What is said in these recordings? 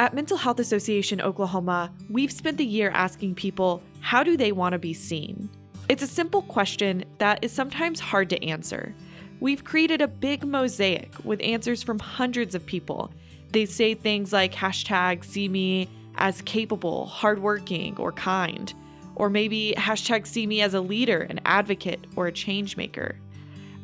At Mental Health Association Oklahoma, we've spent the year asking people how do they want to be seen? It's a simple question that is sometimes hard to answer. We've created a big mosaic with answers from hundreds of people. They say things like hashtag see me as capable, hardworking, or kind. Or maybe hashtag see me as a leader, an advocate, or a change maker.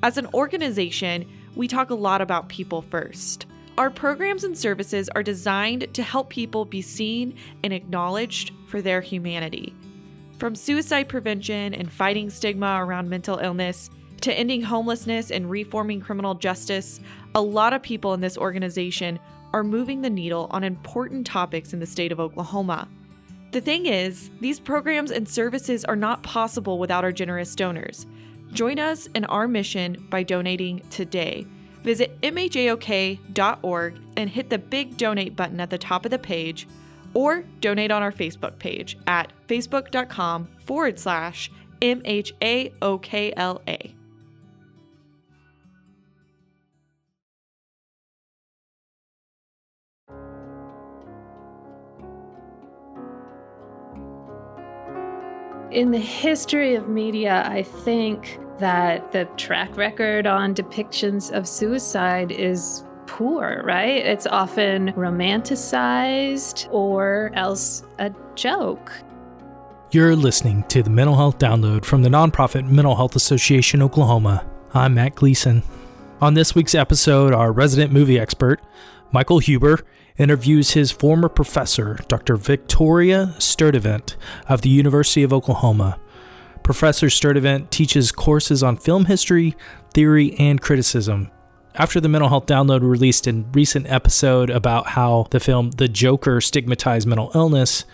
As an organization, we talk a lot about people first. Our programs and services are designed to help people be seen and acknowledged for their humanity. From suicide prevention and fighting stigma around mental illness to ending homelessness and reforming criminal justice, a lot of people in this organization are moving the needle on important topics in the state of Oklahoma. The thing is, these programs and services are not possible without our generous donors. Join us in our mission by donating today Visit mhok.org and hit the big donate button at the top of the page or donate on our Facebook page at facebook.com forward slash MHAOKLA. In the history of media, I think that the track record on depictions of suicide is poor, right? It's often romanticized or else a joke. You're listening to the Mental Health Download from the nonprofit Mental Health Association Oklahoma. I'm Matt Gleason. On this week's episode, our resident movie expert, Michael Huber, interviews his former professor, Dr. Victoria Sturtevant of the University of Oklahoma, Professor Sturtevant teaches courses on film history, theory, and criticism. After the Mental Health Download released in recent episode about how the film The Joker stigmatized mental illness,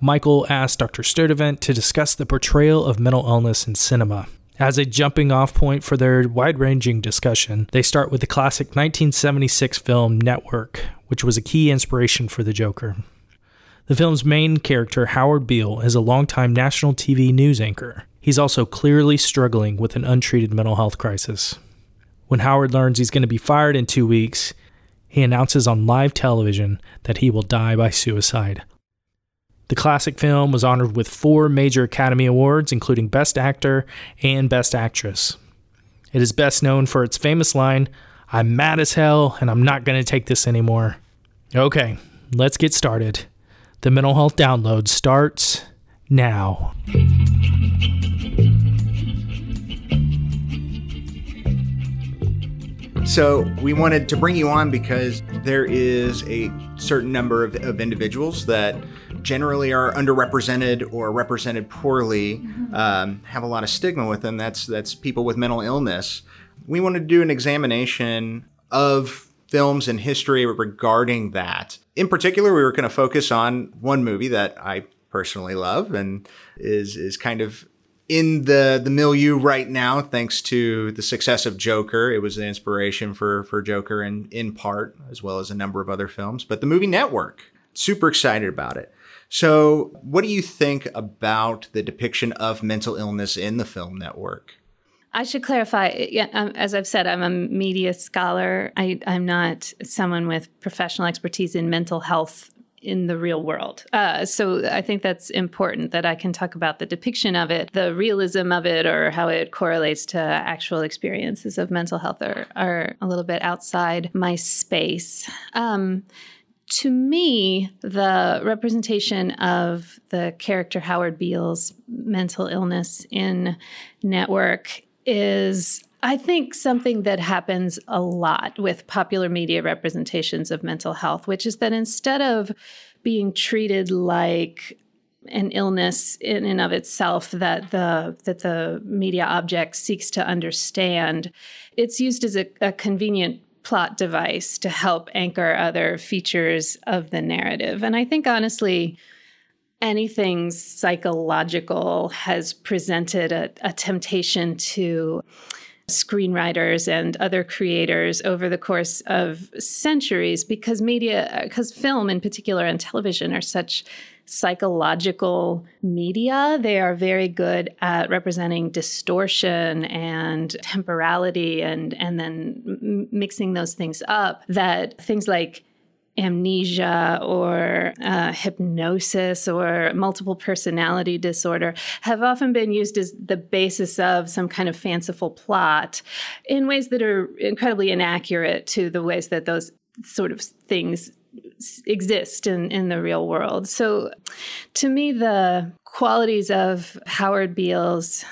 Michael asked Dr. Sturtevant to discuss the portrayal of mental illness in cinema. As a jumping off point for their wide ranging discussion, they start with the classic 1976 film Network, which was a key inspiration for the Joker. The film's main character, Howard Beale, is a longtime national TV news anchor. He's also clearly struggling with an untreated mental health crisis. When Howard learns he's going to be fired in two weeks, he announces on live television that he will die by suicide. The classic film was honored with four major Academy Awards, including Best Actor and Best Actress. It is best known for its famous line, I'm mad as hell and I'm not going to take this anymore. Okay, let's get started. The mental health download starts now. So we wanted to bring you on because there is a certain number of, of individuals that generally are underrepresented or represented poorly, mm-hmm. um, have a lot of stigma with them. That's that's people with mental illness. We wanted to do an examination of films and history regarding that. In particular, we were going to focus on one movie that I personally love and is is kind of in the the milieu right now, thanks to the success of Joker. It was an inspiration for for Joker in in part, as well as a number of other films. But the movie Network, super excited about it. So, what do you think about the depiction of mental illness in the film Network? I should clarify. Um, as I've said, I'm a media scholar. I, I'm not someone with professional expertise in mental health in the real world. Uh, so I think that's important that I can talk about the depiction of it, the realism of it, or how it correlates to actual experiences of mental health are, are a little bit outside my space. Um, to me, the representation of the character Howard Beale's mental illness in Network is I think something that happens a lot with popular media representations of mental health, which is that instead of being treated like an illness in and of itself that the that the media object seeks to understand, it's used as a, a convenient plot device to help anchor other features of the narrative. And I think honestly, anything psychological has presented a, a temptation to screenwriters and other creators over the course of centuries because media, because film in particular and television are such psychological media. They are very good at representing distortion and temporality and, and then m- mixing those things up that things like amnesia or uh, hypnosis or multiple personality disorder have often been used as the basis of some kind of fanciful plot in ways that are incredibly inaccurate to the ways that those sort of things exist in, in the real world. So to me, the qualities of Howard Beale's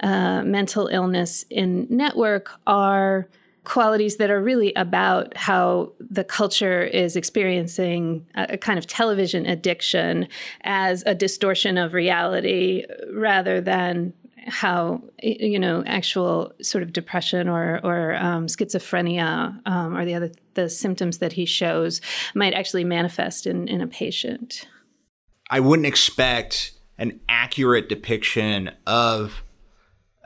uh, mental illness in Network are qualities that are really about how the culture is experiencing a, kind of television addiction as a distortion of reality rather than how you know actual sort of depression or or um, schizophrenia um, or the other the symptoms that he shows might actually manifest in in a patient. I wouldn't expect an accurate depiction of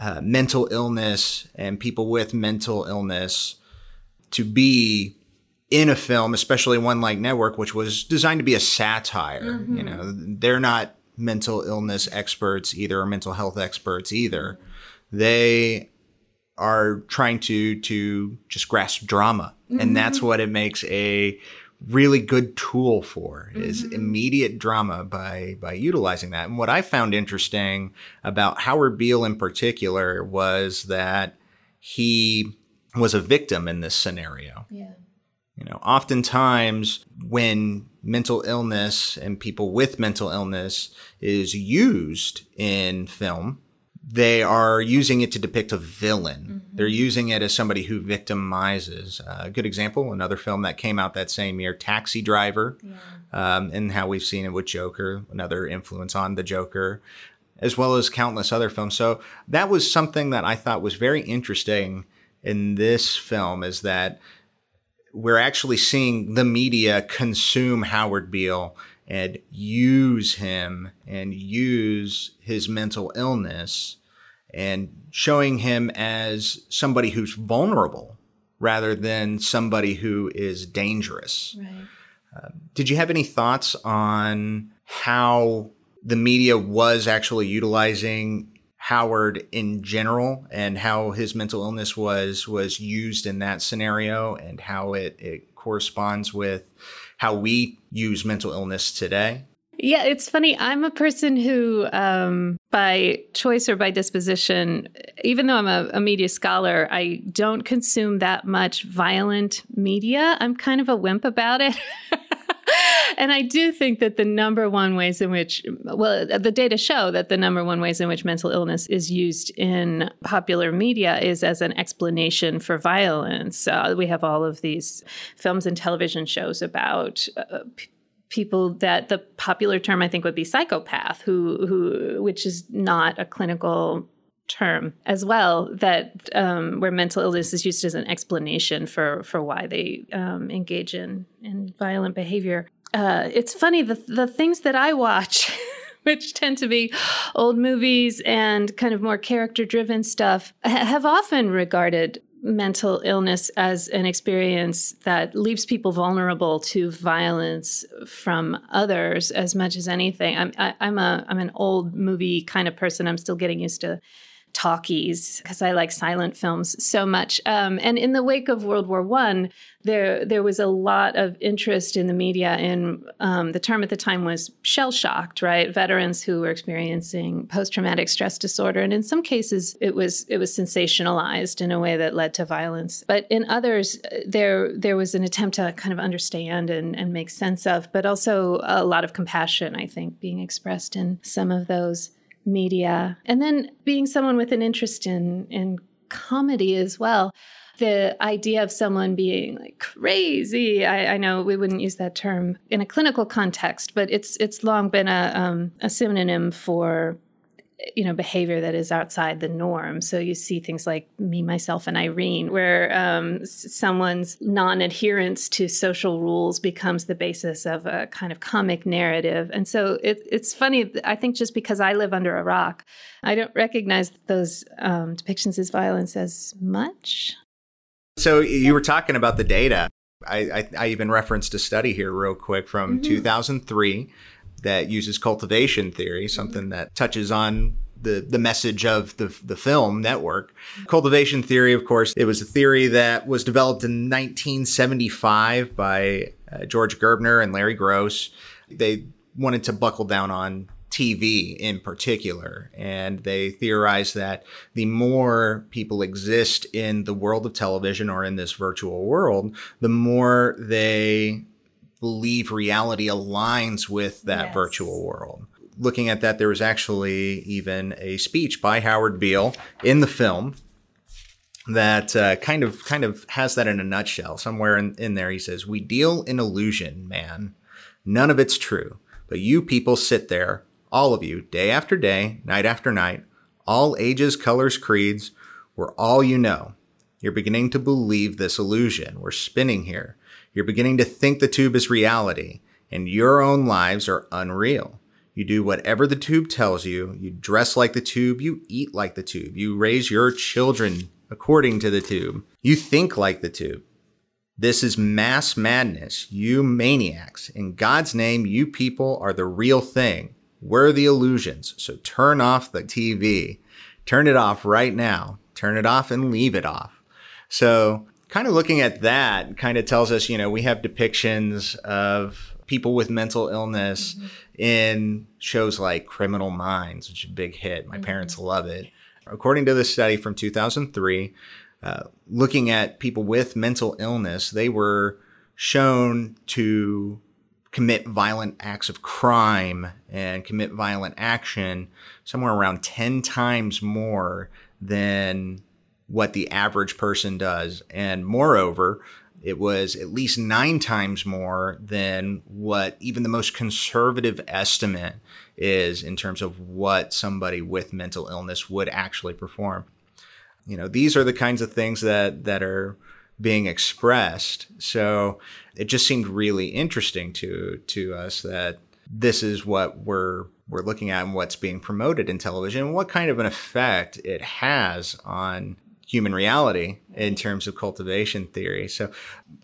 uh, mental illness and people with mental illness to be in a film, especially one like Network, which was designed to be a satire. Mm-hmm. You know, they're not mental illness experts either or mental health experts either. They are trying to to just grasp drama, mm-hmm. and that's what it makes a really good tool for is mm-hmm. immediate drama by by utilizing that. And what I found interesting about Howard Beale in particular was that he was a victim in this scenario. Yeah. You know, oftentimes when mental illness and people with mental illness is used in film, they are using it to depict a villain. Mm-hmm. They're using it as somebody who victimizes. Uh, a good example, another film that came out that same year, Taxi Driver, yeah. um, and how we've seen it with Joker, another influence on the Joker, as well as countless other films. So that was something that I thought was very interesting in this film is that we're actually seeing the media consume Howard Beale and use him and use his mental illness and showing him as somebody who's vulnerable rather than somebody who is dangerous. Right. Uh, did you have any thoughts on how the media was actually utilizing Howard in general and how his mental illness was was used in that scenario and how it, it corresponds with how we use mental illness today? Yeah, it's funny. I'm a person who, um, by choice or by disposition, even though I'm a, a, media scholar, I don't consume that much violent media. I'm kind of a wimp about it. and I do think that the number one ways in which, well, the data show that the number one ways in which mental illness is used in popular media is as an explanation for violence. Uh, we have all of these films and television shows about. Uh, people that the popular term I think would be psychopath, who who which is not a clinical term as well that um, where mental illness is used as an explanation for for why they um, engage in in violent behavior. Uh, it's funny the the things that I watch, which tend to be old movies and kind of more character driven stuff, have often regarded mental illness as an experience that leaves people vulnerable to violence from others as much as anything. I'm I, am i am a I'm an old movie kind of person. I'm still getting used to talkies because I like silent films so much. Um, and in the wake of World War One, there there was a lot of interest in the media. In um, the term at the time was shell shocked, right? Veterans who were experiencing post traumatic stress disorder, and in some cases it was it was sensationalized in a way that led to violence. But in others, there there was an attempt to kind of understand and, and make sense of, but also a lot of compassion, I think, being expressed in some of those media. And then being someone with an interest in, in comedy as well. The idea of someone being like crazy, I, I, know we wouldn't use that term in a clinical context, but it's it's long been a, um, a synonym for you know behavior that is outside the norm. So you see things like me myself and irene where um, someone's non-adherence to social rules becomes the basis of a kind of comic narrative. And so it, it's funny i think just because i live under a rock i don't recognize those um, depictions as violence as much. So you were talking about the data. I, I, I even referenced a study here real quick from mm-hmm. 2003 that uses cultivation theory, something that touches on the the message of the the film network. Cultivation theory, of course, it was a theory that was developed in 1975 by uh, George Gerbner and Larry Gross. They wanted to buckle down on TV in particular. And they theorized that the more people exist in the world of television or in this virtual world, the more they believe reality aligns with that yes. virtual world. Looking at that, there was actually even a speech by Howard Beale in the film that uh, kind of kind of has that in a nutshell. Somewhere in, in there, he says, "We deal in illusion, man. None of it's true, but you people sit there, all of you, day after day, night after night, all ages, colors, creeds. We're all you know. You're beginning to believe this illusion. We're spinning here. You're beginning to think the tube is reality, and your own lives are unreal. You do whatever the tube tells you. You dress like the tube. You eat like the tube. You raise your children according to the tube. You think like the tube. This is mass madness, you maniacs. In God's name, you people are the real thing. We're the illusions. So turn off the TV. Turn it off right now. Turn it off and leave it off. So kind of looking at that kind of tells us, you know, we have depictions of people with mental illness mm-hmm. in shows like Criminal Minds, which is a big hit. My mm-hmm. parents love it. According to this study from 2003, uh, looking at people with mental illness, they were shown to commit violent acts of crime and commit violent action somewhere around 10 times more than what the average person does. And moreover, it was at least nine times more than what even the most conservative estimate is in terms of what somebody with mental illness would actually perform. You know, these are the kinds of things that that are being expressed. So it just seemed really interesting to to us that this is what we're we're looking at and what's being promoted in television and what kind of an effect it has on human reality in terms of cultivation theory. So,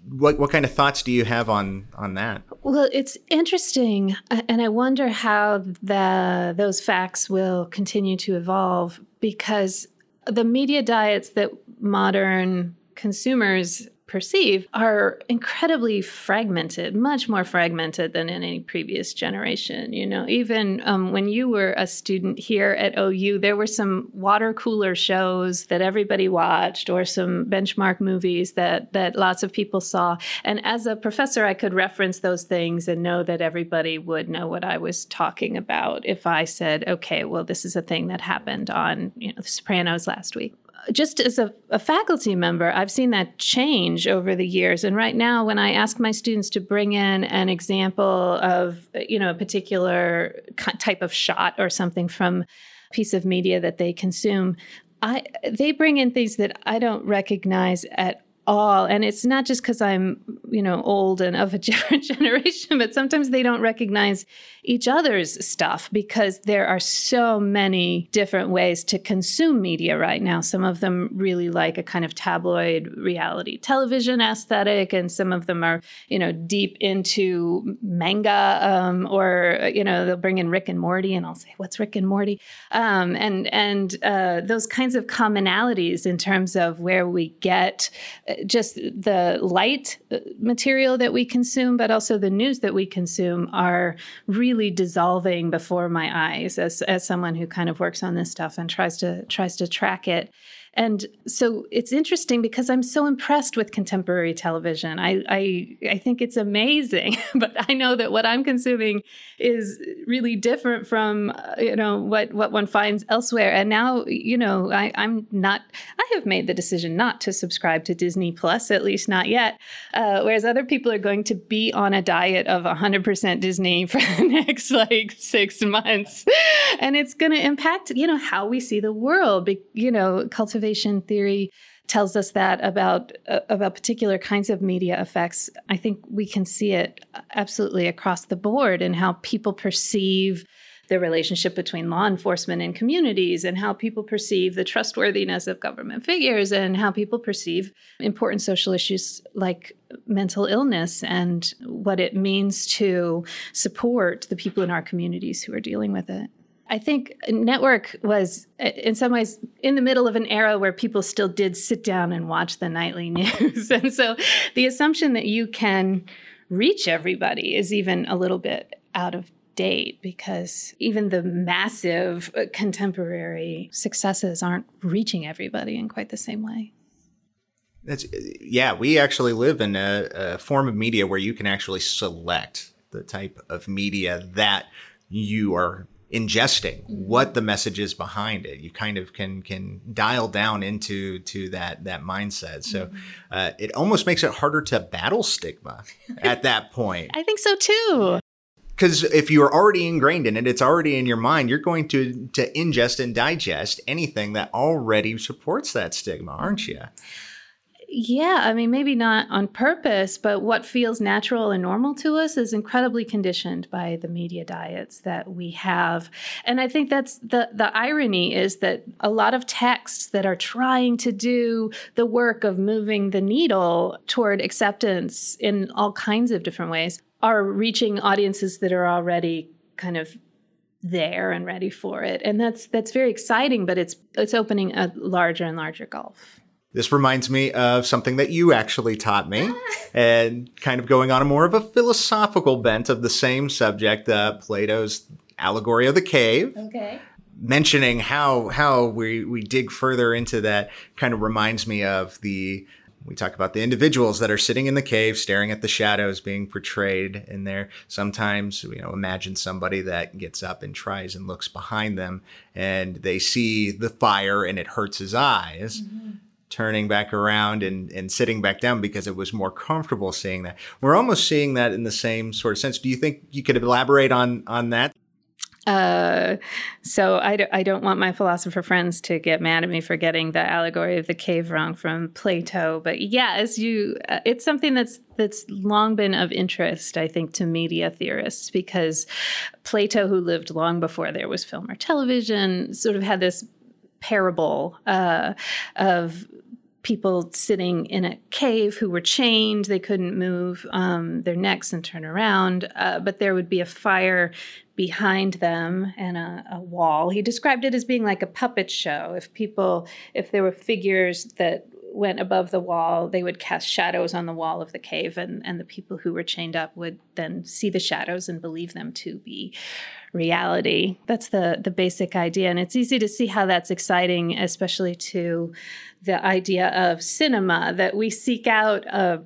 what what kind of thoughts do you have on on that? Well, it's interesting, uh, and I wonder how the those facts will continue to evolve because the media diets that modern consumers perceive are incredibly fragmented, much more fragmented than in any previous generation. You know, even um, when you were a student here at OU, there were some water cooler shows that everybody watched, or some benchmark movies that that lots of people saw. And as a professor, I could reference those things and know that everybody would know what I was talking about if I said, "Okay, well, this is a thing that happened on you know The Sopranos last week." Just as a, a, faculty member, I've seen that change over the years. And right now, when I ask my students to bring in an example of, you know, a particular type of shot or something from a piece of media that they consume, I they bring in things that I don't recognize at all. And it's not just because i'm you know old and of a different generation but sometimes they don't recognize each other's stuff because there are so many different ways to consume media right now. Some of them really like a kind of tabloid reality television aesthetic and some of them are you know deep into manga um, or you know they'll bring in rick and morty and i'll say what's rick and morty? Um, and and uh, those kinds of commonalities in terms of where we get just the light uh, material that we consume, but also the news that we consume are really dissolving before my eyes as, as someone who kind of works on this stuff and tries to tries to track it. And so it's interesting because I'm so impressed with contemporary television. I, I, I think it's amazing, but I know that what I'm consuming is really different from uh, you know what what one finds elsewhere. And now you know I, I'm not. I have made the decision not to subscribe to Disney Plus, at least not yet. Uh, whereas other people are going to be on a diet of 100% Disney for the next like six months, and it's going to impact you know how we see the world. You know, cultivate theory tells us that about uh, about particular kinds of media effects i think we can see it absolutely across the board in how people perceive the relationship between law enforcement and communities and how people perceive the trustworthiness of government figures and how people perceive important social issues like mental illness and what it means to support the people in our communities who are dealing with it I think network was, in some ways, in the middle of an era where people still did sit down and watch the nightly news. and so the assumption that you can reach everybody is even a little bit out of date because even the massive uh, contemporary successes aren't reaching everybody in quite the same way. That's yeah. We actually live in a, a form of media where you can actually select the type of media that you are ingesting what the message is behind it. You kind of can can dial down into to that that mindset. So mm-hmm. uh, it almost makes it harder to battle stigma at that point. I think so too. Because if you're already ingrained in it it's already in your mind you're going to to ingest and digest anything that already supports that stigma aren't you yeah, I mean, maybe not on purpose, but what feels natural and normal to us is incredibly conditioned by the media diets that we have. And I think that's the the irony is that a lot of texts that are trying to do the work of moving the needle toward acceptance in all kinds of different ways are reaching audiences that are already kind of there and ready for it. And that's that's very exciting, but it's it's opening a larger and larger gulf. This reminds me of something that you actually taught me, and kind of going on a more of a philosophical bent of the same subject, uh, Plato's allegory of the cave. Okay. Mentioning how how we we dig further into that kind of reminds me of the we talk about the individuals that are sitting in the cave staring at the shadows being portrayed in there sometimes you know imagine somebody that gets up and tries and looks behind them and they see the fire and it hurts his eyes mm-hmm turning back around and, and sitting back down because it was more comfortable seeing that. We're almost seeing that in the same sort of sense. Do you think you could elaborate on on that? Uh, so I d- I don't want my philosopher friends to get mad at me for getting the allegory of the cave wrong from Plato, but yeah, as you, uh, it's something that's that's long been of interest, I think, to media theorists because Plato, who lived long before there was film or television, sort of had this parable uh, of people sitting in a cave who were chained. They couldn't move um, their necks and turn around, uh, but there would be a fire behind them and a, a, wall. He described it as being like a puppet show. If people, if there were figures that went above the wall, they would cast shadows on the wall of the cave, and, and the people who were chained up would then see the shadows and believe them to be reality. That's the the basic idea, and it's easy to see how that's exciting, especially to the idea of cinema that we seek out a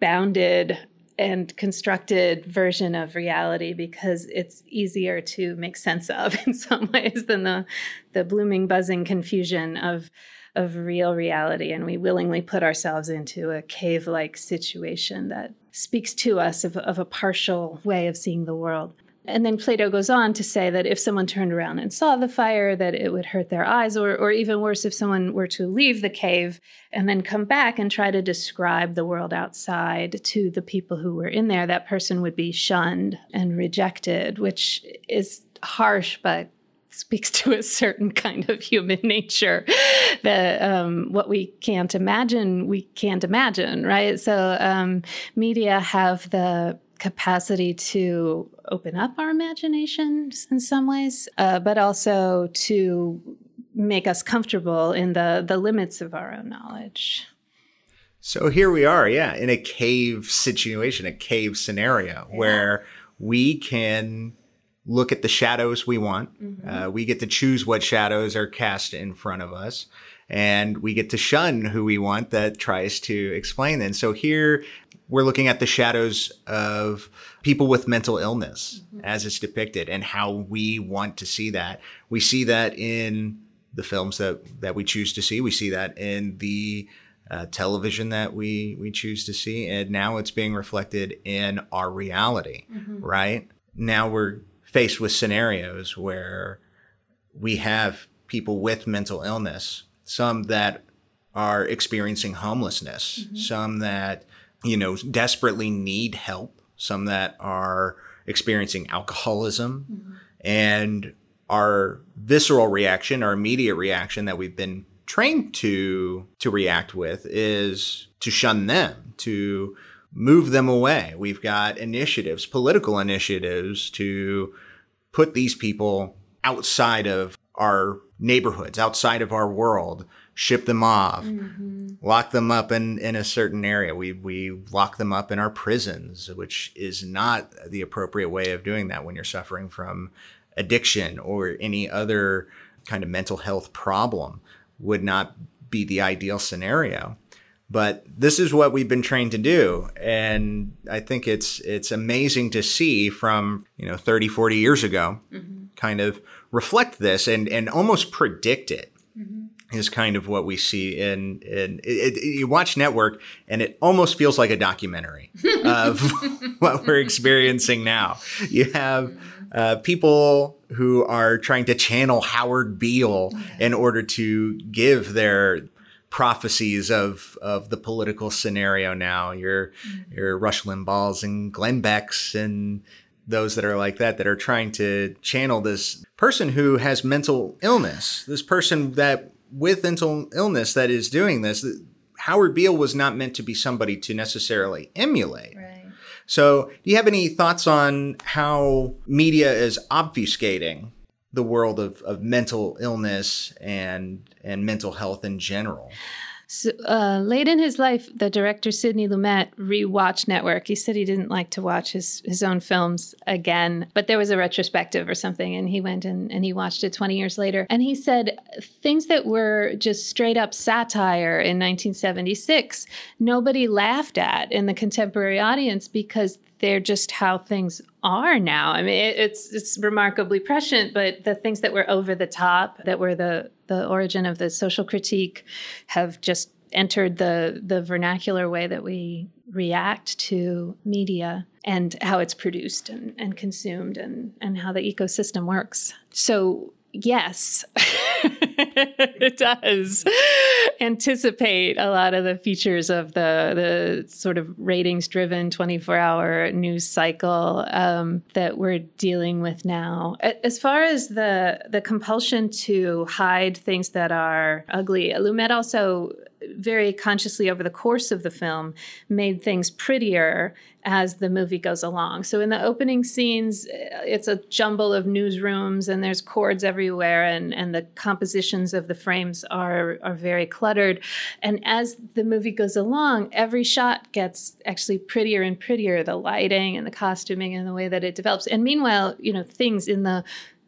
bounded and constructed version of reality because it's easier to make sense of in some ways than the the blooming buzzing confusion of of real reality. And we willingly put ourselves into a cave like situation that speaks to us of, of a partial way of seeing the world. And then Plato goes on to say that if someone turned around and saw the fire, that it would hurt their eyes, or, or even worse, if someone were to leave the cave and then come back and try to describe the world outside to the people who were in there, that person would be shunned and rejected, which is harsh but speaks to a certain kind of human nature that um, what we can't imagine we can't imagine right? So um, media have the capacity to open up our imaginations in some ways uh, but also to make us comfortable in the the limits of our own knowledge so here we are yeah in a cave situation a cave scenario yeah. where we can look at the shadows we want. Mm-hmm. Uh, we get to choose what shadows are cast in front of us. And we get to shun who we want that tries to explain them. So here we're looking at the shadows of people with mental illness mm-hmm. as it's depicted and how we want to see that. We see that in the films that, that we choose to see. We see that in the uh, television that we we choose to see, and now it's being reflected in our reality. Mm-hmm. Right now, we're faced with scenarios where we have people with mental illness, some that are experiencing homelessness, mm-hmm. some that, you know, desperately need help, some that are experiencing alcoholism. Mm-hmm. And our visceral reaction, our immediate reaction that we've been trained to to react with is to shun them, to move them away. We've got initiatives, political initiatives to put these people outside of our neighborhoods, outside of our world, ship them off, mm-hmm. lock them up in, in a certain area. We, we lock them up in our prisons, which is not the appropriate way of doing that when you're suffering from addiction or any other kind of mental health problem would not be the ideal scenario but this is what we've been trained to do and i think it's it's amazing to see from you know 30 40 years ago mm-hmm. kind of reflect this and and almost predict it mm-hmm. Is kind of what we see in in it, it, you watch network and it almost feels like a documentary of what we're experiencing now you have uh, people who are trying to channel Howard Beale in order to give their prophecies of of the political scenario now. Your mm-hmm. your Rush Limbaughs and Glenn Becks and those that are like that that are trying to channel this person who has mental illness. This person that with mental illness that is doing this. Howard Beale was not meant to be somebody to necessarily emulate. Right. So, do you have any thoughts on how media is obfuscating the world of, of mental illness and and mental health in general? So, uh, late in his life, the director Sidney Lumet rewatched Network. He said he didn't like to watch his, his own films again, but there was a retrospective or something, and he went and, and he watched it 20 years later. And he said things that were just straight up satire in 1976, nobody laughed at in the contemporary audience because they're just how things are now. I mean, it, it's it's remarkably prescient, but the things that were over the top, that were the the origin of the social critique, have just entered the the vernacular way that we react to media and how it's produced and, and consumed and and how the ecosystem works. So yes, it does anticipate a lot of the features of the the sort of ratings driven 24 hour news cycle um, that we're dealing with now. As far as the the compulsion to hide things that are ugly, Lumet also very consciously over the course of the film made things prettier as the movie goes along. So in the opening scenes, uh, it's a jumble of newsrooms and there's cords everywhere and, and the compositions of the frames are, are very cluttered. And as the movie goes along, every shot gets actually prettier and prettier, the lighting and the costuming and the way that it develops. And meanwhile, you know, things in the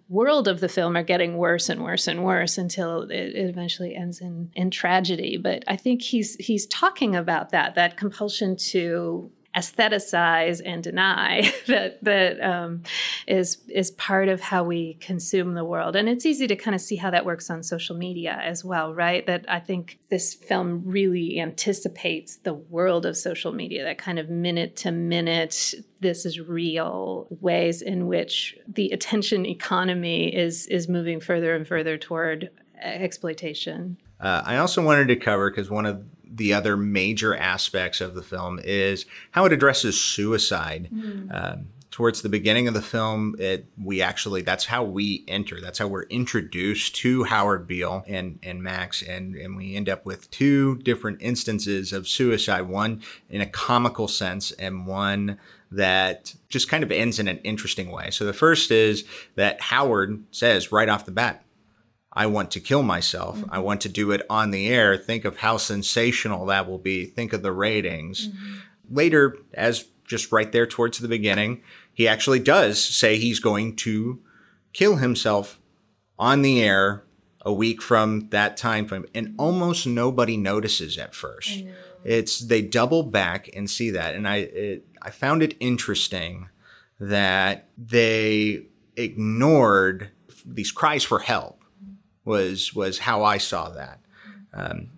world of the film are getting worse and worse and worse until it, eventually ends in in tragedy. But I think he's he's talking about that that compulsion to aestheticize and deny that that um, is is part of how we consume the world. And it's easy to kind of see how that works on social media as well right? That i think this film really anticipates the world of social media that kind of minute to minute this is real ways in which the attention economy is is moving further and further toward exploitation. Uh, I also wanted to cover because one of the other major aspects of the film is how it addresses suicide. Mm. Um, towards the beginning of the film, it we actually that's how we enter. That's how we're introduced to Howard Beale and and Max, and and we end up with two different instances of suicide. One in a comical sense, and one that just kind of ends in an interesting way. So the first is that Howard says right off the bat, I want to kill myself. Mm-hmm. I want to do it on the air. Think of how sensational that will be. Think of the ratings. Mm-hmm. Later, as just right there towards the beginning, he actually does say he's going to kill himself on the air a week from that time frame and almost nobody notices at first it's they double back and see that and i it, i found it interesting that they ignored these cries for help was was how I saw that. Um,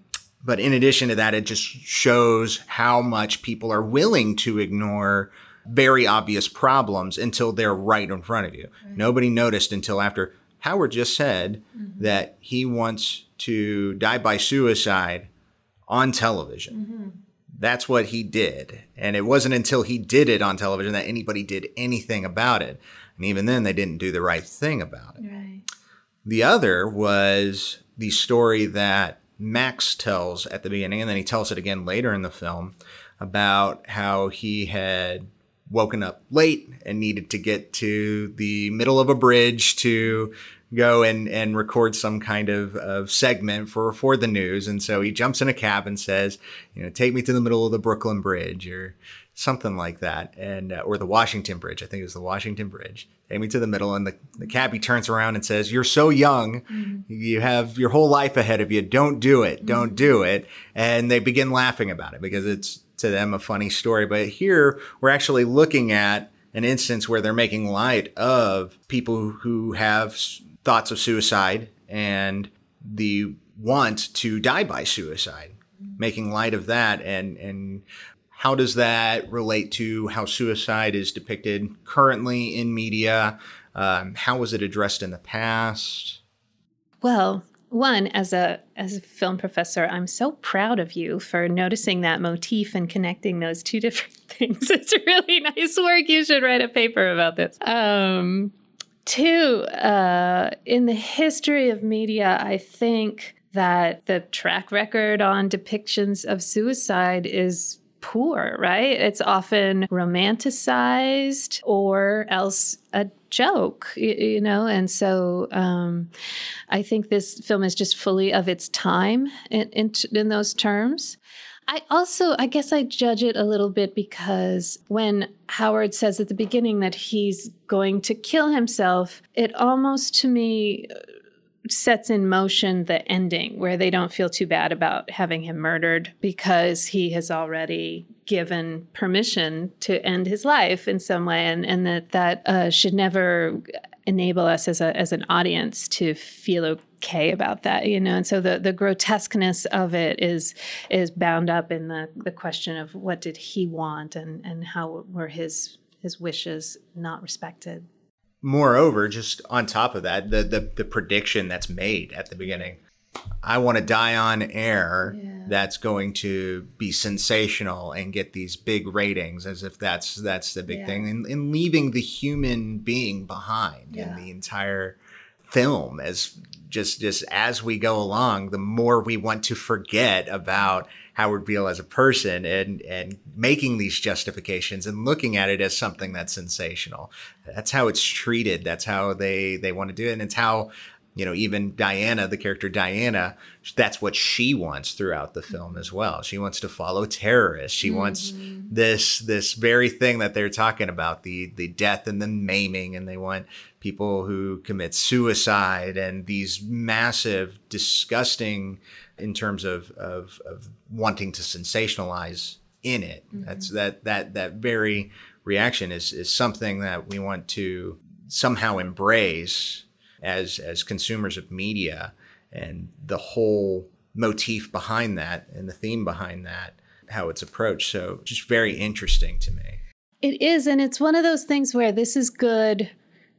but in addition to that, it just shows how much people are willing to ignore very obvious problems until they're right in front of you. Right. Nobody noticed until after Howard just said mm-hmm. that he wants to die by suicide on television. Mm-hmm. That's what he did. And it wasn't until he did it on television that anybody did anything about it. And even then, they didn't do the right thing about it. Right. The other was the story that Max tells at the beginning, and then he tells it again later in the film about how he had woken up late and needed to get to the middle of a bridge to go and, and record some kind of, of segment for, for the news. And so he jumps in a cab and says, you know, take me to the middle of the Brooklyn Bridge or something like that. And, uh, or the Washington Bridge. I think it was the Washington Bridge. Take me to the middle. And the, the cabbie turns around and says, you're so young. Mm-hmm. You have your whole life ahead of you. Don't do it. Don't mm-hmm. do it. And they begin laughing about it because it's to them a funny story. But here we're actually looking at an instance where they're making light of people who have thoughts of suicide and the want to die by suicide, making light of that and and how does that relate to how suicide is depicted currently in media? Um, how was it addressed in the past? Well, one as a as a film professor, I'm so proud of you for noticing that motif and connecting those two different things. It's really nice work. You should write a paper about this. Um, two, uh, in the history of media, I think that the track record on depictions of suicide is poor, right? It's often romanticized or else a joke, you know? And so um, I think this film is just fully of its time in, in, in those terms. I also, I guess I judge it a little bit because when Howard says at the beginning that he's going to kill himself, it almost to me uh, sets in motion the ending where they don't feel too bad about having him murdered because he has already given permission to end his life in some way and, and that that uh, should never enable us as a as an audience to feel okay about that you know? And so the the grotesqueness of it is is bound up in the the question of what did he want and and how were his his wishes not respected moreover just on top of that the the, the prediction that's made at the beginning I want to die on air yeah. that's going to be sensational and get these big ratings as if that's that's the big yeah. thing and, and, leaving the human being behind yeah. in the entire film as just just as we go along the more we want to forget about Howard Beale as a person and and making these justifications and looking at it as something that's sensational. That's how it's treated. That's how they they want to do it. And it's how you know, even Diana, the character Diana, that's what she wants throughout the film as well. She wants to follow terrorists. She mm-hmm. wants this this very thing that they're talking about, the the death and the maiming, and they want people who commit suicide and these massive, disgusting in terms of of, of wanting to sensationalize in it. Mm-hmm. That's that that that very reaction is is something that we want to somehow embrace as as consumers of media and the whole motif behind that and the theme behind that how it's approached. So just very interesting to me. It is and it's one of those things where this is good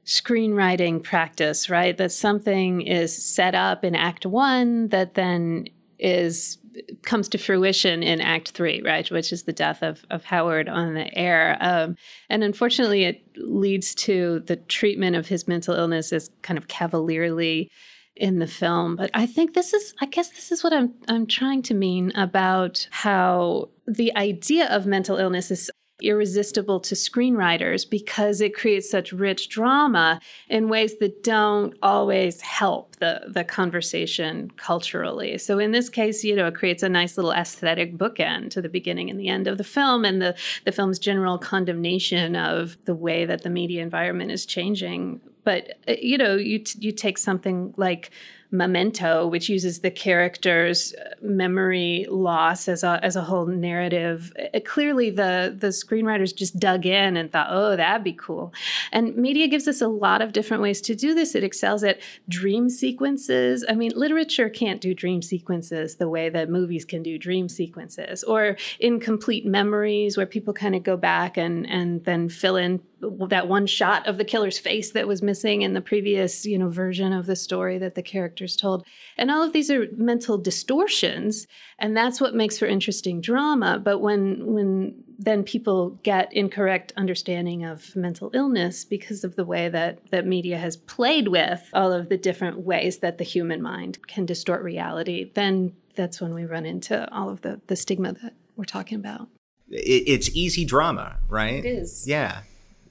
screenwriting practice right? That something is set up in act 1 that then is comes to fruition in Act Three, right, which is the death of, of Howard on the air. Um, and unfortunately, it leads to the treatment of his mental illness as kind of cavalierly in the film. But I think this is, I guess, this is what I'm I'm trying to mean about how the idea of mental illness is irresistible to screenwriters because it creates such rich drama in ways that don't always help the, the conversation culturally. So in this case, you know, it creates a nice little aesthetic bookend to the beginning and the end of the film and the, the film's general condemnation of the way that the media environment is changing. But, uh, you know, you, t- you take something like Memento, which uses the character's memory loss as a as a whole narrative. It, uh, clearly, the the screenwriters just dug in and thought, "Oh, that'd be cool." And media gives us a lot of different ways to do this. It excels at dream sequences. I mean, literature can't do dream sequences the way that movies can do dream sequences, or incomplete memories where people kind of go back and and then fill in that one shot of the killer's face that was missing in the previous you know version of the story that the characters told. And all of these are mental distortions and that's what makes for interesting drama. But when when then people get incorrect understanding of mental illness because of the way that that media has played with all of the different ways that the human mind can distort reality then that's when we run into all of the the stigma that we're talking about. It's easy drama right? It is. Yeah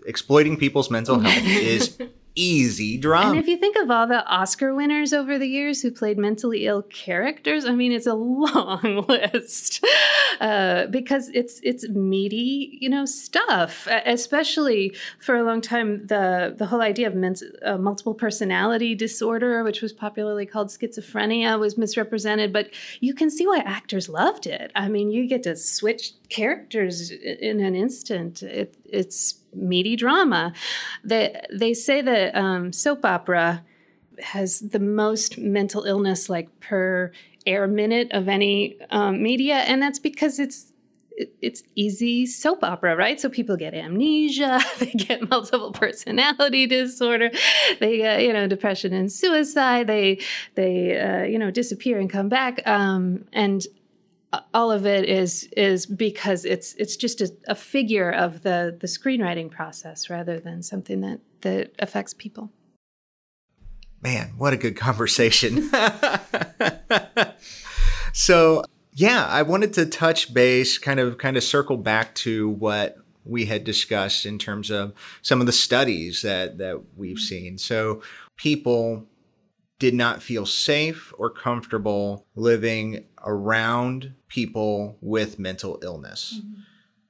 exploiting people's mental health is easy drama. And if you think of all the Oscar winners over the years who played mentally ill characters, I mean, it's a long list uh, because it's it's meaty, you know, stuff. Especially for a long time, the the whole idea of ment- uh, multiple personality disorder, which was popularly called schizophrenia, was misrepresented. But you can see why actors loved it. I mean, you get to switch characters in an instant. It, it's meaty drama. They they say that um, soap opera has the most mental illness like per air minute of any um, media, and that's because it's it's easy soap opera, right? So people get amnesia, they get multiple personality disorder, they get you know depression and suicide, they they uh, you know disappear and come back, um, and all of it is is because it's it's just a, a, figure of the the screenwriting process rather than something that that affects people. Man, what a good conversation. so yeah, I wanted to touch base, kind of kind of circle back to what we had discussed in terms of some of the studies that that we've mm-hmm. seen. So people did not feel safe or comfortable living around people with mental illness. Mm-hmm.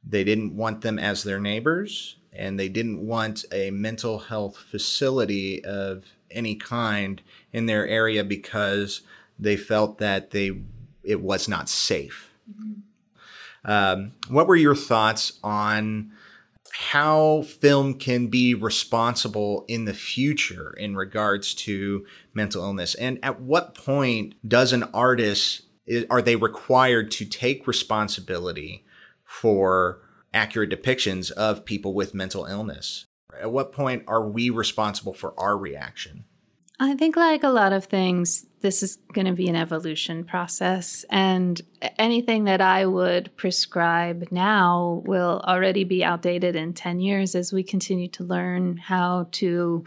They didn't want them as their neighbors, and they didn't want a mental health facility of any kind in their area because they felt that they it was not safe. Mm-hmm. Um, what were your thoughts on how film can be responsible in the future in regards to mental illness and at what point does an artist are they required to take responsibility for accurate depictions of people with mental illness at what point are we responsible for our reaction I think, like a lot of things, this is going to be an evolution process. And anything that I would prescribe now will already be outdated in 10 years as we continue to learn how to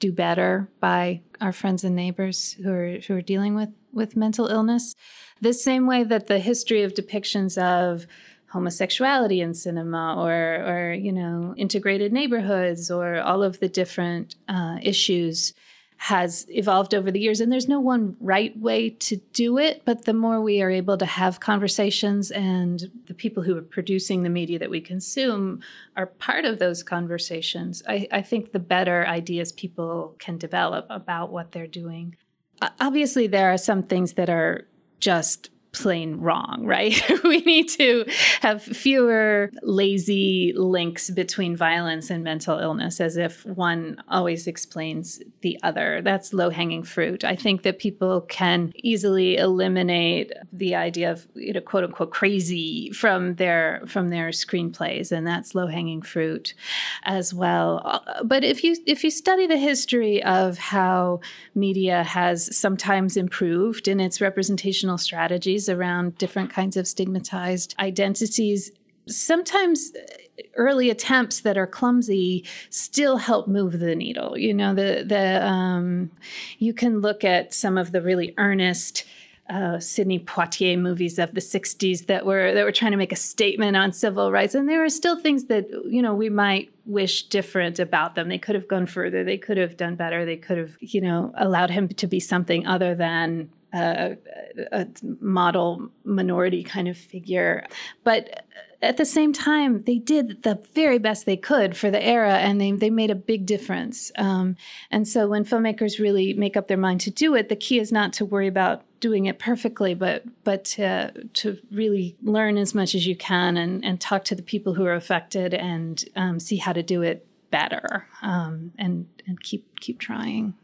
do better by our friends and neighbors who are, who are dealing with, with mental illness. The same way that the history of depictions of homosexuality in cinema or, or you know, integrated neighborhoods or all of the different uh, issues has evolved over the years and there's no one right way to do it but the more we are able to have conversations and the people who are producing the media that we consume are part of those conversations i, I think the better ideas people can develop about what they're doing. Obviously there are some things that are just plain wrong, right? we need to have fewer lazy links between violence and mental illness as if one always explains the other. That's low hanging fruit. I think that people can easily eliminate the idea of you know quote unquote crazy from their from their screenplays and that's low hanging fruit as well. Uh, but if you if you study the history of how media has sometimes improved in its representational strategies around different kinds of stigmatized identities. Sometimes uh, early attempts that are clumsy still help move the needle. You know, the the um, you can look at some of the really earnest uh, Sidney Poitier movies of the '60s that were that were trying to make a statement on civil rights, and there are still things that you know we might wish different about them. They could have gone further. They could have done better. They could have you know allowed him to be something other than a, a model minority kind of figure. But at the same time, they did the very best they could for the era, and they they made a big difference. Um, and so, when filmmakers really make up their mind to do it, the key is not to worry about doing it perfectly, but but to to really learn as much as you can and and talk to the people who are affected and um, see how to do it better um, and and keep keep trying.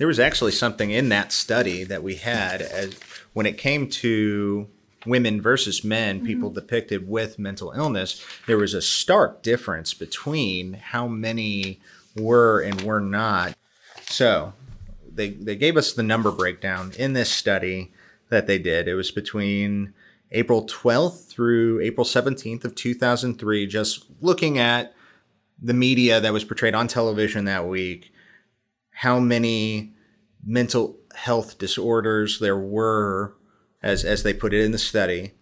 There was actually something in that study that we had as when it came to women versus men, mm-hmm. people depicted with mental illness, there was a stark difference between how many were and were not. So they, they gave us the number breakdown in this study that they did. It was between April 12th through April 17th of 2003, just looking at the media that was portrayed on television that week how many mental health disorders there were, as, as they put it in the study,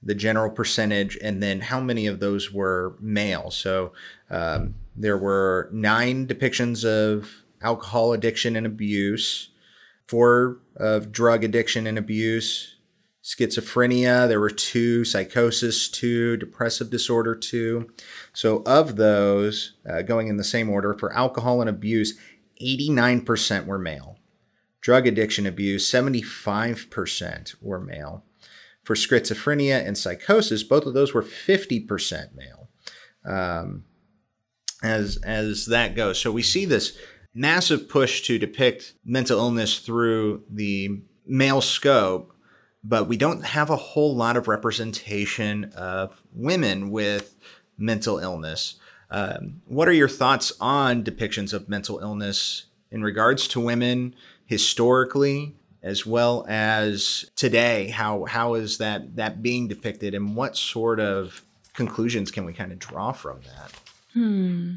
the general percentage, and then how many of those were male. So um, there were nine depictions of alcohol addiction and abuse, four of drug addiction and abuse, schizophrenia, there were two, psychosis, two, depressive disorder, two. So, of those, uh, going in the same order, for alcohol and abuse, 89% were male. Drug addiction abuse, 75% were male. For schizophrenia and psychosis, both of those were 50% male. Um, as as that goes, so we see this massive push to depict mental illness through the male scope, but we don't have a whole lot of representation of women with mental illness. Um, what are your thoughts on depictions of mental illness in regards to women historically, as well as today? How how is that that being depicted, and what sort of conclusions can we kind of draw from that? Hmm.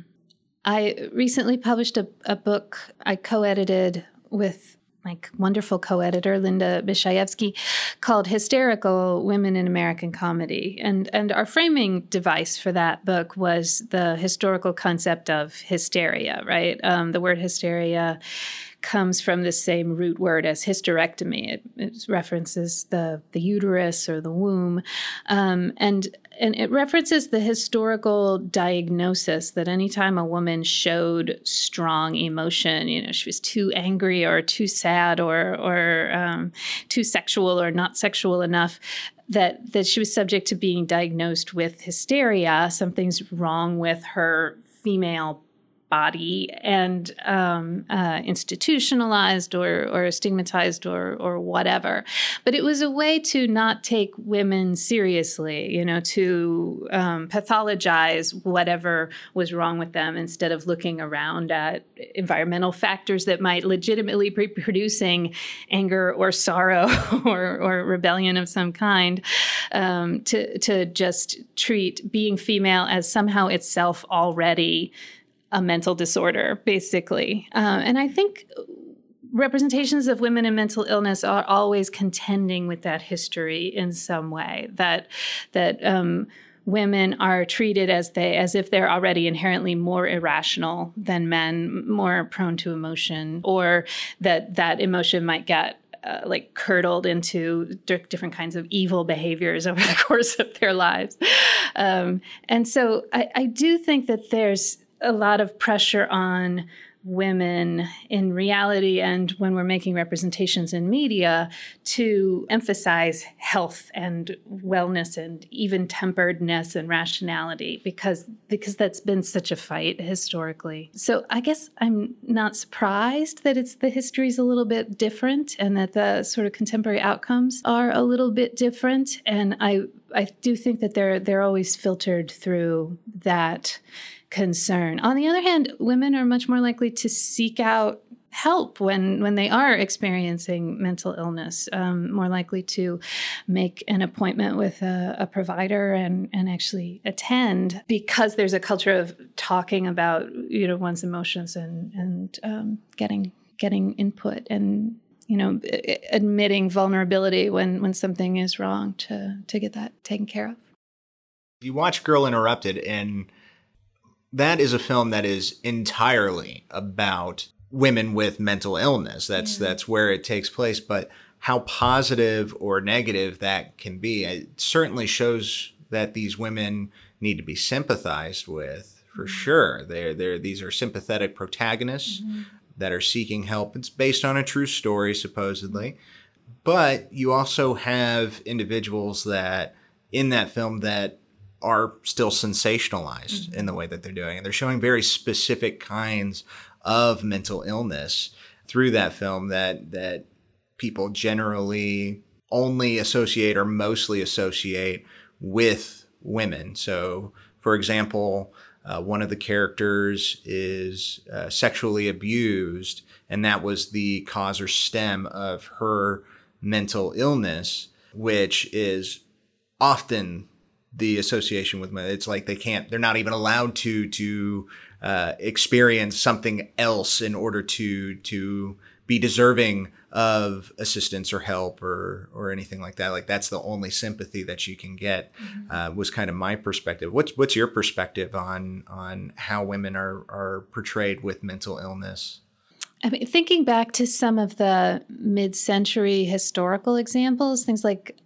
I recently published a, a book I co-edited with like wonderful co-editor Linda Mizejewski called Hysterical Women in American Comedy. And and our framing device for that book was the historical concept of hysteria, right? Um, the word hysteria comes from the same root word as hysterectomy. It, it references the the uterus or the womb, um, and and it references the historical diagnosis that anytime a woman showed strong emotion, you know, she was too angry or too sad or or um, too sexual or not sexual enough, that that she was subject to being diagnosed with hysteria. Something's wrong with her female body and um, uh, institutionalized or, or stigmatized or, or whatever. But it was a way to not take women seriously, you know, to um, pathologize whatever was wrong with them instead of looking around at environmental factors that might legitimately be producing anger or sorrow or, or rebellion of some kind. Um, to, to just treat being female as somehow itself already a mental disorder, basically. Uh, and I think representations of women in mental illness are always contending with that history in some way. That that um, women are treated as they as if they're already inherently more irrational than men, more prone to emotion, or that that emotion might get uh, like curdled into d- different kinds of evil behaviors over the course of their lives. Um, and so I, I, do think that there's a lot of pressure on women in reality and when we're making representations in media to emphasize health and wellness and even temperedness and rationality because because that's been such a fight historically. So I guess I'm not surprised that it's the history is a little bit different and that the sort of contemporary outcomes are a little bit different and I I do think that they're they're always filtered through that concern. On the other hand, women are much more likely to seek out help when when they are experiencing mental illness um, more likely to make an appointment with a, a, provider and and actually attend because there's a culture of talking about you know one's emotions and and um, getting getting input and you know admitting vulnerability when when something is wrong to to get that taken care of you watch girl interrupted and that is a film that is entirely about women with mental illness. That's yeah. that's where it takes place. But how positive or negative that can be, it certainly shows that these women need to be sympathized with for mm-hmm. sure. They're they're these are sympathetic protagonists mm-hmm. that are seeking help. It's based on a true story, supposedly. But you also have individuals that in that film that are still sensationalized mm-hmm. in the way that they're doing. And they're showing very specific kinds of mental illness through that film that that people generally only associate or mostly associate with women. So, for example, uh, one of the characters is uh, sexually abused, and that was the cause or stem of her mental illness, which is often the association with. It's like they can't, they're not even allowed to to uh, experience something else in order to to be deserving of assistance or help or or anything like that. Like that's the only sympathy that you can get. Mm-hmm. Uh, was kind of my perspective. What's what's your perspective on on how women are are portrayed with mental illness? I mean, thinking back to some of the mid century historical examples, things like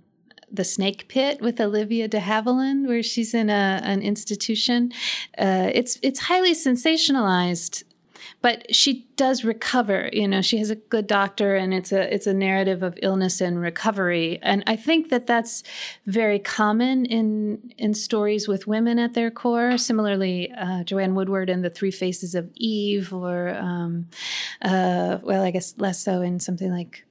the snake pit with Olivia de Havilland, where she's in a, an institution. Uh, it's it's highly sensationalized, but she does recover. You know, she has a good doctor, and it's a it's a narrative of illness and recovery. And I think that that's very common in in stories with women at their core. Similarly, uh, Joanne Woodward in The Three Faces of Eve, or um, uh, well, I guess less so in something like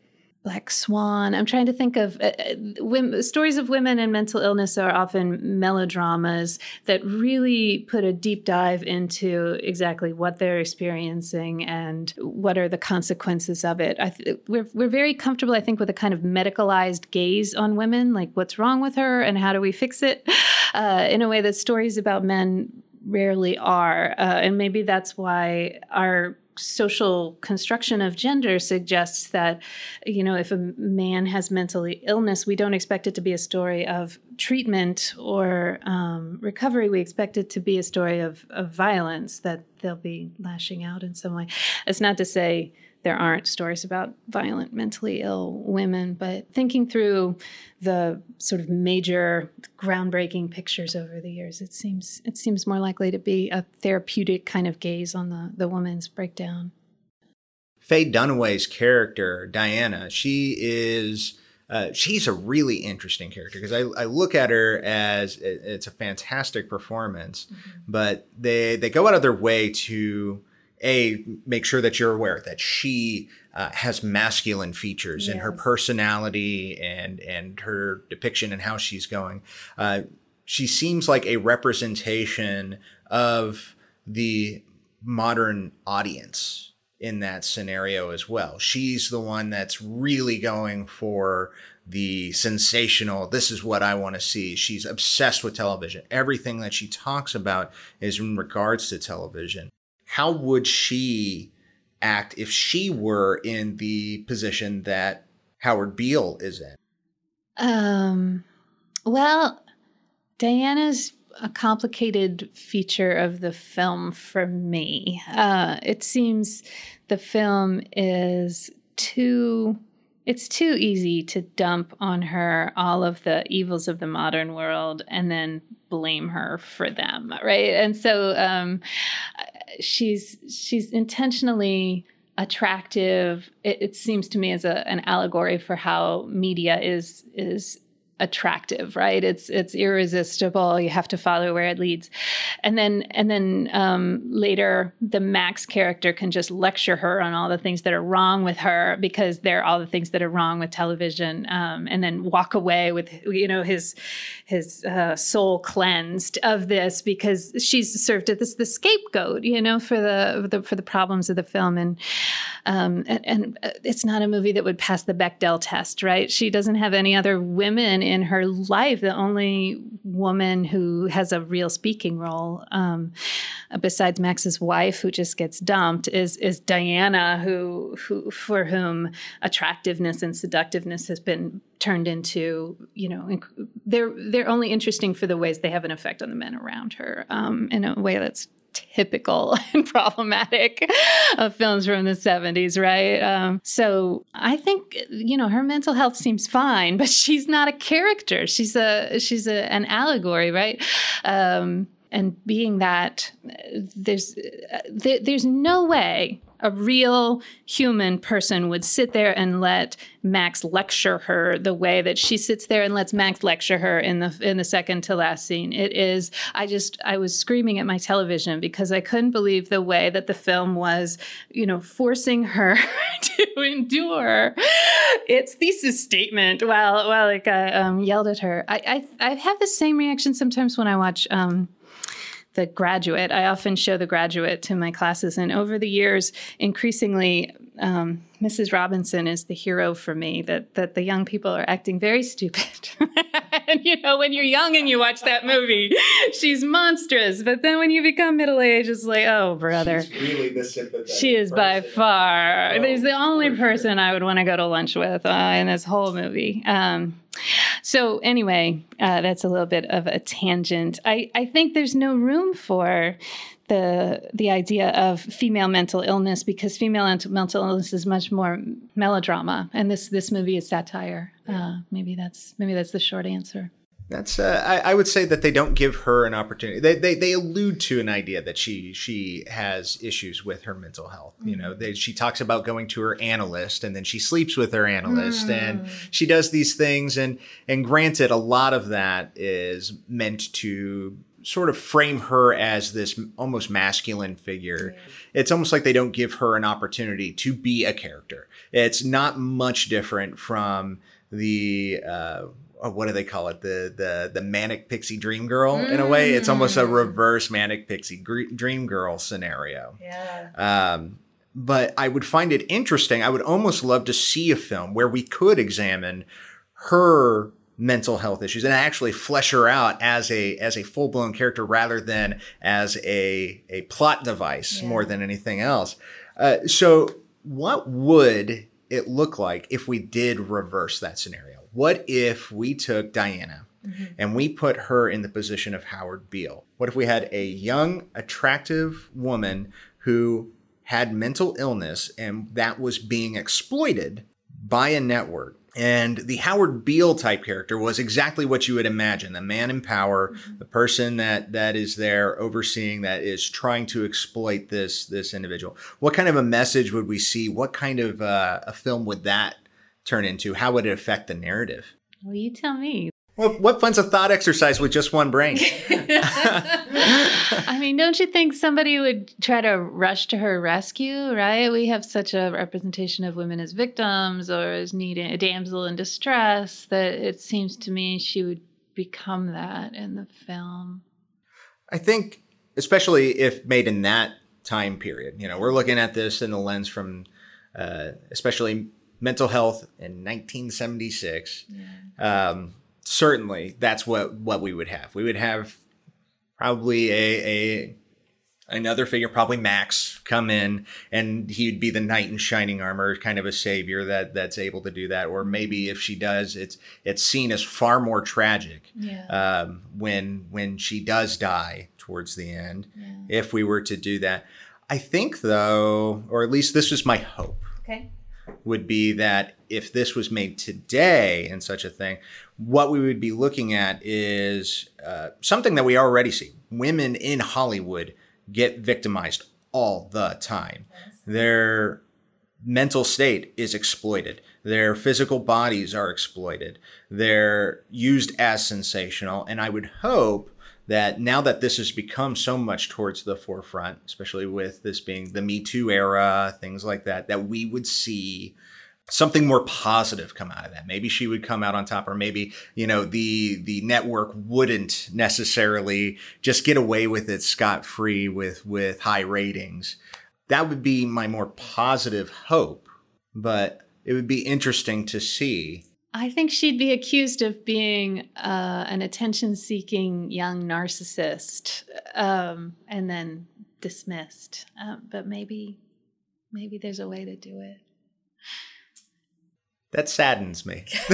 Black Swan. I'm trying to think of uh, uh, women, stories of women and mental illness are often melodramas that really put a deep dive into exactly what they're experiencing and what are the consequences of it. Th- we're, we're very comfortable, I think, with a kind of medicalized gaze on women, like what's wrong with her and how do we fix it, uh, in a way that stories about men rarely are. Uh, and maybe that's why our social construction of gender suggests that you know if a man has mental illness we don't expect it to be a story of treatment or um, recovery. We expect it to be a story of, of violence that they'll be lashing out in some way it's not to say there aren't stories about violent, mentally ill women, but thinking through the sort of major groundbreaking pictures over the years, it seems it seems more likely to be a therapeutic kind of gaze on the, the woman's breakdown. Faye Dunaway's character, Diana, she is uh, she's a really interesting character because I, I, look at her as it's a fantastic performance, mm-hmm. but they they go out of their way to a make sure that you're aware that she uh, has masculine features yes. in her personality and and her depiction and how she's going. Uh, she seems like a representation of the modern audience in that scenario as well. She's the one that's really going for the sensational, this is what I want to see. She's obsessed with television. Everything that she talks about is in regards to television how would she act if she were in the position that Howard Beale is in? Um, well, Diana's a complicated feature of the film for me. Uh, it seems the film is too it's too easy to dump on her all of the evils of the modern world and then blame her for them right and so um, she's she's intentionally attractive. It, it, seems to me as a, an allegory for how media is is attractive right? It's it's irresistible. You have to follow where it leads. And then and then um, later the max character can just lecture her on all the things that are wrong with her because they're all the things that are wrong with television um, and then walk away with you know his his uh, soul cleansed of this because she's served as the scapegoat you know for the, the for the problems of the film. And um, and, and uh, it's not a movie that would pass the Bechdel test right? She doesn't have any other women in her life, the only woman who has a real speaking role, um, besides Max's wife, who just gets dumped, is is Diana, who who for whom attractiveness and seductiveness has been turned into, you know, they're they're only interesting for the ways they have an effect on the men around her um, in a way that's typical and problematic of films from the 70s, right? Um, so I think you know her mental health seems fine, but she's not a character. She's a she's a, an allegory, right? Um, and being that, there's there, there's no way a real human person would sit there and let Max lecture her the way that she sits there and lets Max lecture her in the in the second to last scene. It is I just I was screaming at my television because I couldn't believe the way that the film was, you know, forcing her to endure its thesis statement while while like I um, yelled at her. I, I I have the same reaction sometimes when I watch um, the graduate. I often show the graduate to my classes, and over the years, increasingly, um, Mrs. Robinson is the hero for me. That that the young people are acting very stupid. and you know, when you're young and you watch that movie, she's monstrous. But then when you become middle aged, it's like, oh, brother, she's really the sympathetic. She is person. by far. Oh, She's the only person I would want to go to lunch with uh, in this whole movie. Um, So anyway, uh, that's a little bit of a tangent. I, I think there's no room for the the idea of female mental illness because female mental illness is much more melodrama, and this this movie is satire. Uh, maybe that's maybe that's the short answer. That's uh, I, I, would say that they don't give her an opportunity. They, they they allude to an idea that she she has issues with her mental health. Mm. You know, they, she talks about going to her analyst, and then she sleeps with her analyst, mm. and she does these things. And and granted, a lot of that is meant to sort of frame her as this almost masculine figure. Yeah. It's almost like they don't give her an opportunity to be a character. It's not much different from the. Uh, or what do they call it? The the the manic pixie dream girl. Mm. In a way, it's almost a mm. reverse manic pixie dream girl scenario. Yeah. Um, but I would find it interesting. I would almost love to see a film where we could examine her mental health issues and actually flesh her out as a as a full blown character rather than as a a plot device yeah. more than anything else. Uh, so, what would it look like if we did reverse that scenario? What if we took Diana mm-hmm. and we put her in the position of Howard Beale? What if we had a young, attractive woman who had mental illness and that was being exploited by a network? And the Howard Beale type character was exactly what you would imagine the man in power, mm-hmm. the person that, that is there overseeing, that is trying to exploit this, this individual. What kind of a message would we see? What kind of uh, a film would that turn into? How would it affect the narrative? Well, you tell me. Well, what fun's a thought exercise with just one brain? I mean, don't you think somebody would try to rush to her rescue, right? We have such a representation of women as victims or as needing a damsel in distress that it seems to me she would become that in the film. I think, especially if made in that time period, you know, we're looking at this in the lens from uh, especially mental health in 1976. Yeah. Um, certainly, that's what what we would have. We would have probably a, a another figure, probably Max, come in, and he'd be the knight in shining armor, kind of a savior that that's able to do that. Or maybe if she does, it's it's seen as far more tragic yeah. um, when when she does die towards the end. Yeah. If we were to do that, I think though, or at least this was my hope. Okay would be that if this was made today in such a thing, what we would be looking at is uh, something that we already see. Women in Hollywood get victimized all the time. Their mental state is exploited. Their physical bodies are exploited. They're used as sensational. And I would hope that now that this has become so much towards the forefront, especially with this being the Me Too era, things like that, that we would see something more positive come out of that. Maybe she would come out on top, or maybe you know the the network wouldn't necessarily just get away with it scot free with with high ratings. That would be my more positive hope, but it would be interesting to see I think she'd be accused of being uh, an attention seeking young narcissist um, and then dismissed. Um, but maybe, maybe there's a way to do it. That saddens me.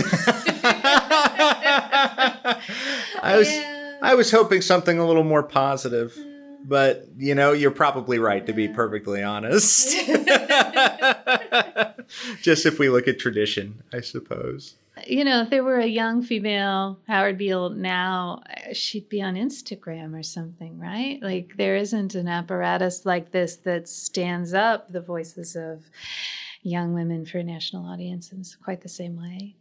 I was yeah. I was hoping something a little more positive. But you know, you're probably right to be perfectly honest. Just if we look at tradition, I suppose you know, if there were a young female Howard Beale now, she'd be on Instagram or something, right? Like there isn't an apparatus like this that stands up the voices of young women for a national audiences quite the same way.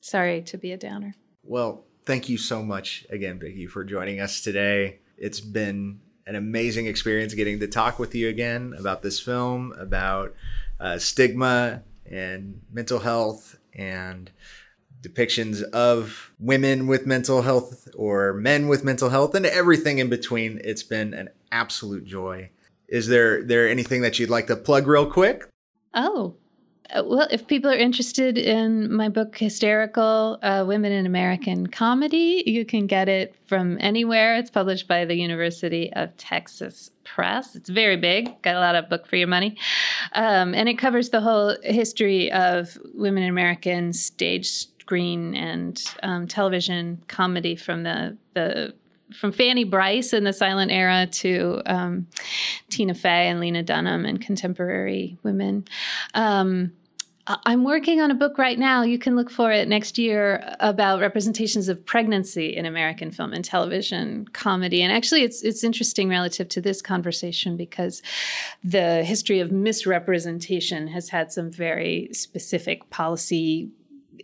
Sorry to be a downer. Well, thank you so much again, Vicki, for joining us today. It's been an amazing experience getting to talk with you again about this film, about uh, stigma and mental health and depictions of women with mental health or men with mental health and everything in between. It's been an absolute joy. Is there there anything that you'd like to plug real quick? Oh, uh, well, if people are interested in my book, Hysterical uh, Women in American Comedy, you can get it from anywhere. It's published by the University of Texas Press. It's very big, got a lot of book for your money. Um, and it covers the whole history of women in American stage screen and um, television comedy from the the from Fanny Brice in the silent era to um, Tina Fey and Lena Dunham and contemporary women. Um, I'm working on a book right now. You can look for it next year about representations of pregnancy in American film and television comedy. And actually, it's it's interesting relative to this conversation because the history of misrepresentation has had some very specific policy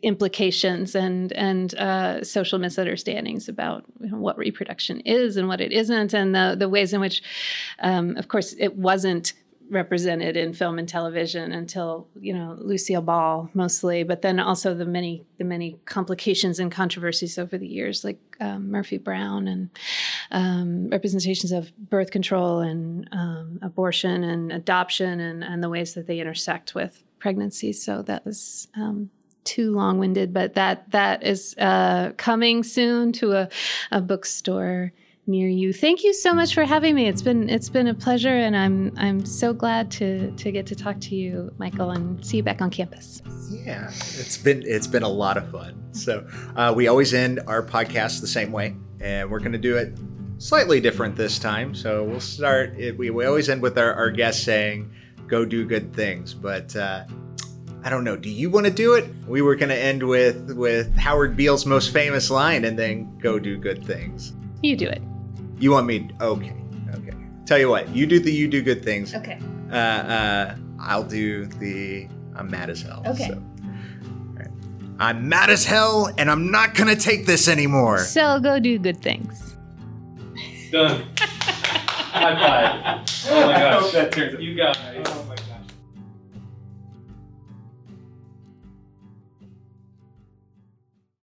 implications and and uh, social misunderstandings about you know, what reproduction is and what it isn't, and the the ways in which, um, of course, it wasn't represented in film and television until you know Lucille Ball mostly, but then also the many the many complications and controversies over the years, like um, Murphy Brown and um, representations of birth control and um, abortion and adoption and and the ways that they intersect with pregnancy. So that was. Too long-winded, but that that is uh, coming soon to a, a bookstore near you. Thank you so much for having me. It's been it's been a pleasure, and I'm I'm so glad to to get to talk to you, Michael, and see you back on campus. Yeah, it's been it's been a lot of fun. So uh, we always end our podcast the same way, and we're going to do it slightly different this time. So we'll start. It, we we always end with our, our guests saying, "Go do good things," but. Uh, I don't know. Do you want to do it? We were going to end with with Howard Beale's most famous line, and then go do good things. You do it. You want me? Okay, okay. Tell you what, you do the you do good things. Okay. Uh, uh, I'll do the I'm mad as hell. Okay. So. I'm mad as hell, and I'm not gonna take this anymore. So go do good things. Done. High five. Oh my gosh. You guys.